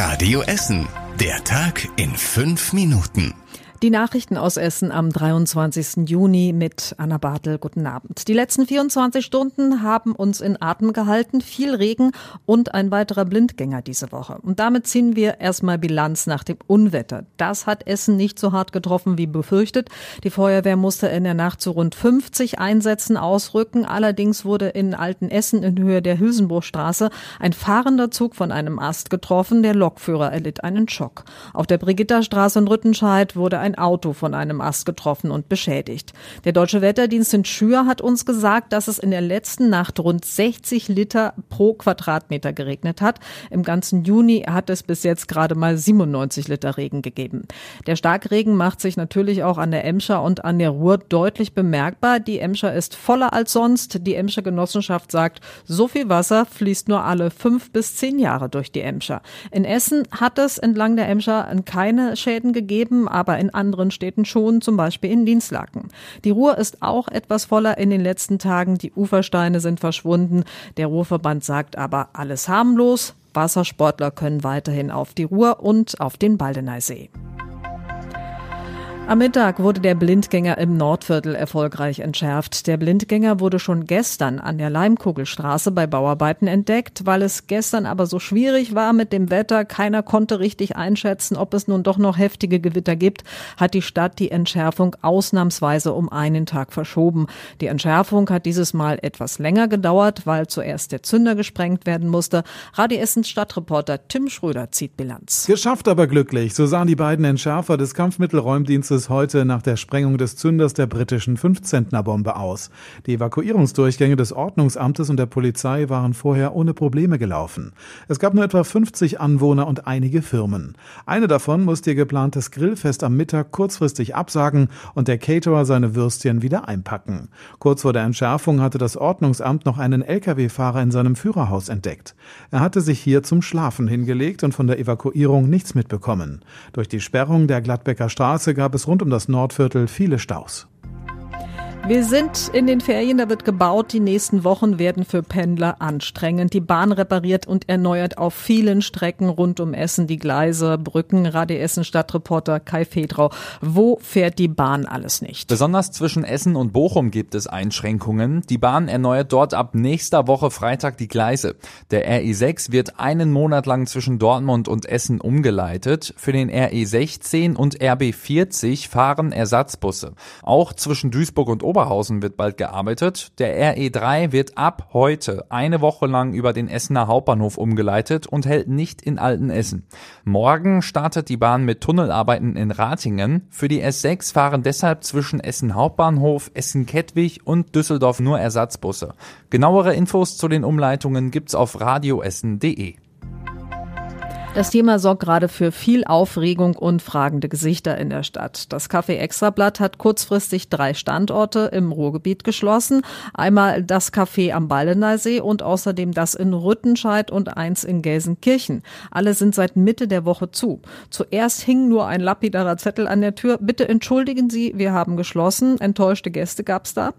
Radio Essen. Der Tag in fünf Minuten. Die Nachrichten aus Essen am 23. Juni mit Anna Bartel. Guten Abend. Die letzten 24 Stunden haben uns in Atem gehalten. Viel Regen und ein weiterer Blindgänger diese Woche. Und damit ziehen wir erstmal Bilanz nach dem Unwetter. Das hat Essen nicht so hart getroffen wie befürchtet. Die Feuerwehr musste in der Nacht zu rund 50 Einsätzen ausrücken. Allerdings wurde in Altenessen in Höhe der Hülsenbruchstraße ein fahrender Zug von einem Ast getroffen. Der Lokführer erlitt einen Schock. Auf der Brigitterstraße in Rüttenscheid wurde ein ein Auto von einem Ast getroffen und beschädigt. Der Deutsche Wetterdienst in Schür hat uns gesagt, dass es in der letzten Nacht rund 60 Liter pro Quadratmeter geregnet hat. Im ganzen Juni hat es bis jetzt gerade mal 97 Liter Regen gegeben. Der Starkregen macht sich natürlich auch an der Emscher und an der Ruhr deutlich bemerkbar. Die Emscher ist voller als sonst. Die Emscher Genossenschaft sagt, so viel Wasser fließt nur alle fünf bis zehn Jahre durch die Emscher. In Essen hat es entlang der Emscher keine Schäden gegeben, aber in anderen Städten schon, zum Beispiel in Dienstlaken. Die Ruhr ist auch etwas voller in den letzten Tagen. Die Ufersteine sind verschwunden. Der Ruhrverband sagt aber alles harmlos. Wassersportler können weiterhin auf die Ruhr und auf den Baldeneysee. Am Mittag wurde der Blindgänger im Nordviertel erfolgreich entschärft. Der Blindgänger wurde schon gestern an der Leimkugelstraße bei Bauarbeiten entdeckt. Weil es gestern aber so schwierig war mit dem Wetter, keiner konnte richtig einschätzen, ob es nun doch noch heftige Gewitter gibt, hat die Stadt die Entschärfung ausnahmsweise um einen Tag verschoben. Die Entschärfung hat dieses Mal etwas länger gedauert, weil zuerst der Zünder gesprengt werden musste. Radio Essens Stadtreporter Tim Schröder zieht Bilanz. Geschafft aber glücklich. So sahen die beiden Entschärfer des Kampfmittelräumdienstes es heute nach der Sprengung des Zünders der britischen Fünfzentnerbombe aus. Die Evakuierungsdurchgänge des Ordnungsamtes und der Polizei waren vorher ohne Probleme gelaufen. Es gab nur etwa 50 Anwohner und einige Firmen. Eine davon musste ihr geplantes Grillfest am Mittag kurzfristig absagen und der Caterer seine Würstchen wieder einpacken. Kurz vor der Entschärfung hatte das Ordnungsamt noch einen Lkw-Fahrer in seinem Führerhaus entdeckt. Er hatte sich hier zum Schlafen hingelegt und von der Evakuierung nichts mitbekommen. Durch die Sperrung der Gladbecker Straße gab es rund um das Nordviertel viele Staus. Wir sind in den Ferien, da wird gebaut. Die nächsten Wochen werden für Pendler anstrengend. Die Bahn repariert und erneuert auf vielen Strecken rund um Essen die Gleise, Brücken. Radio Essen Stadtreporter Kai Fedrau. Wo fährt die Bahn alles nicht? Besonders zwischen Essen und Bochum gibt es Einschränkungen. Die Bahn erneuert dort ab nächster Woche Freitag die Gleise. Der RE6 wird einen Monat lang zwischen Dortmund und Essen umgeleitet. Für den RE16 und RB40 fahren Ersatzbusse. Auch zwischen Duisburg und Ober Oberhausen wird bald gearbeitet. Der RE3 wird ab heute eine Woche lang über den Essener Hauptbahnhof umgeleitet und hält nicht in Altenessen. Morgen startet die Bahn mit Tunnelarbeiten in Ratingen. Für die S6 fahren deshalb zwischen Essen Hauptbahnhof, Essen Kettwig und Düsseldorf nur Ersatzbusse. Genauere Infos zu den Umleitungen gibt's auf radioessen.de. Das Thema sorgt gerade für viel Aufregung und fragende Gesichter in der Stadt. Das Café Extrablatt hat kurzfristig drei Standorte im Ruhrgebiet geschlossen. Einmal das Café am Balleneysee und außerdem das in Rüttenscheid und eins in Gelsenkirchen. Alle sind seit Mitte der Woche zu. Zuerst hing nur ein lapidarer Zettel an der Tür. Bitte entschuldigen Sie, wir haben geschlossen. Enttäuschte Gäste gab's da.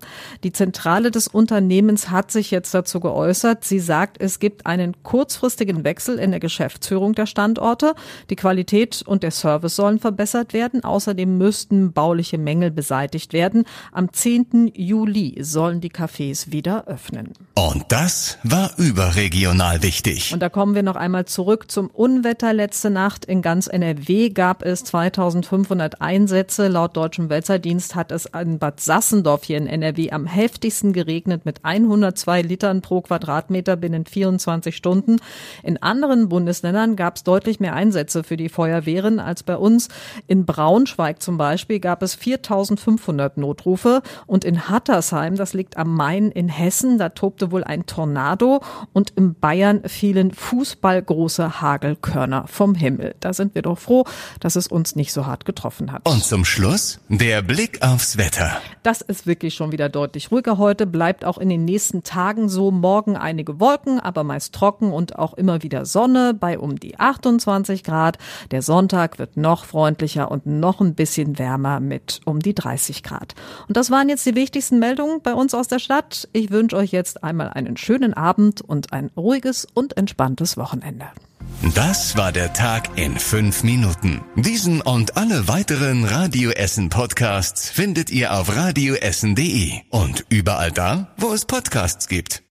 Die Zentrale des Unternehmens hat sich jetzt dazu geäußert. Sie sagt, es gibt einen kurzfristigen Wechsel in der Geschäftsführung der Standorte. Die Qualität und der Service sollen verbessert werden. Außerdem müssten bauliche Mängel beseitigt werden. Am 10. Juli sollen die Cafés wieder öffnen. Und das war überregional wichtig. Und da kommen wir noch einmal zurück zum Unwetter letzte Nacht. In ganz NRW gab es 2500 Einsätze. Laut Deutschem Wetterdienst hat es in Bad Sassendorf hier in NRW am heftigsten geregnet mit 102 Litern pro Quadratmeter binnen 24 Stunden. In anderen Bundesländern gab es deutlich mehr Einsätze für die Feuerwehren als bei uns. In Braunschweig zum Beispiel gab es 4500 Notrufe und in Hattersheim, das liegt am Main in Hessen, da tobte wohl ein Tornado und in Bayern fielen fußballgroße Hagelkörner vom Himmel. Da sind wir doch froh, dass es uns nicht so hart getroffen hat. Und zum Schluss der Blick aufs Wetter. Das ist wirklich schon wieder deutlich ruhiger heute, bleibt auch in den nächsten Tagen so. Morgen einige Wolken, aber meist trocken und auch immer wieder Sonne bei um die 28 Grad. Der Sonntag wird noch freundlicher und noch ein bisschen wärmer mit um die 30 Grad. Und das waren jetzt die wichtigsten Meldungen bei uns aus der Stadt. Ich wünsche euch jetzt einmal einen schönen Abend und ein ruhiges und entspanntes Wochenende. Das war der Tag in fünf Minuten. Diesen und alle weiteren Radio Essen Podcasts findet ihr auf radioessen.de und überall da, wo es Podcasts gibt.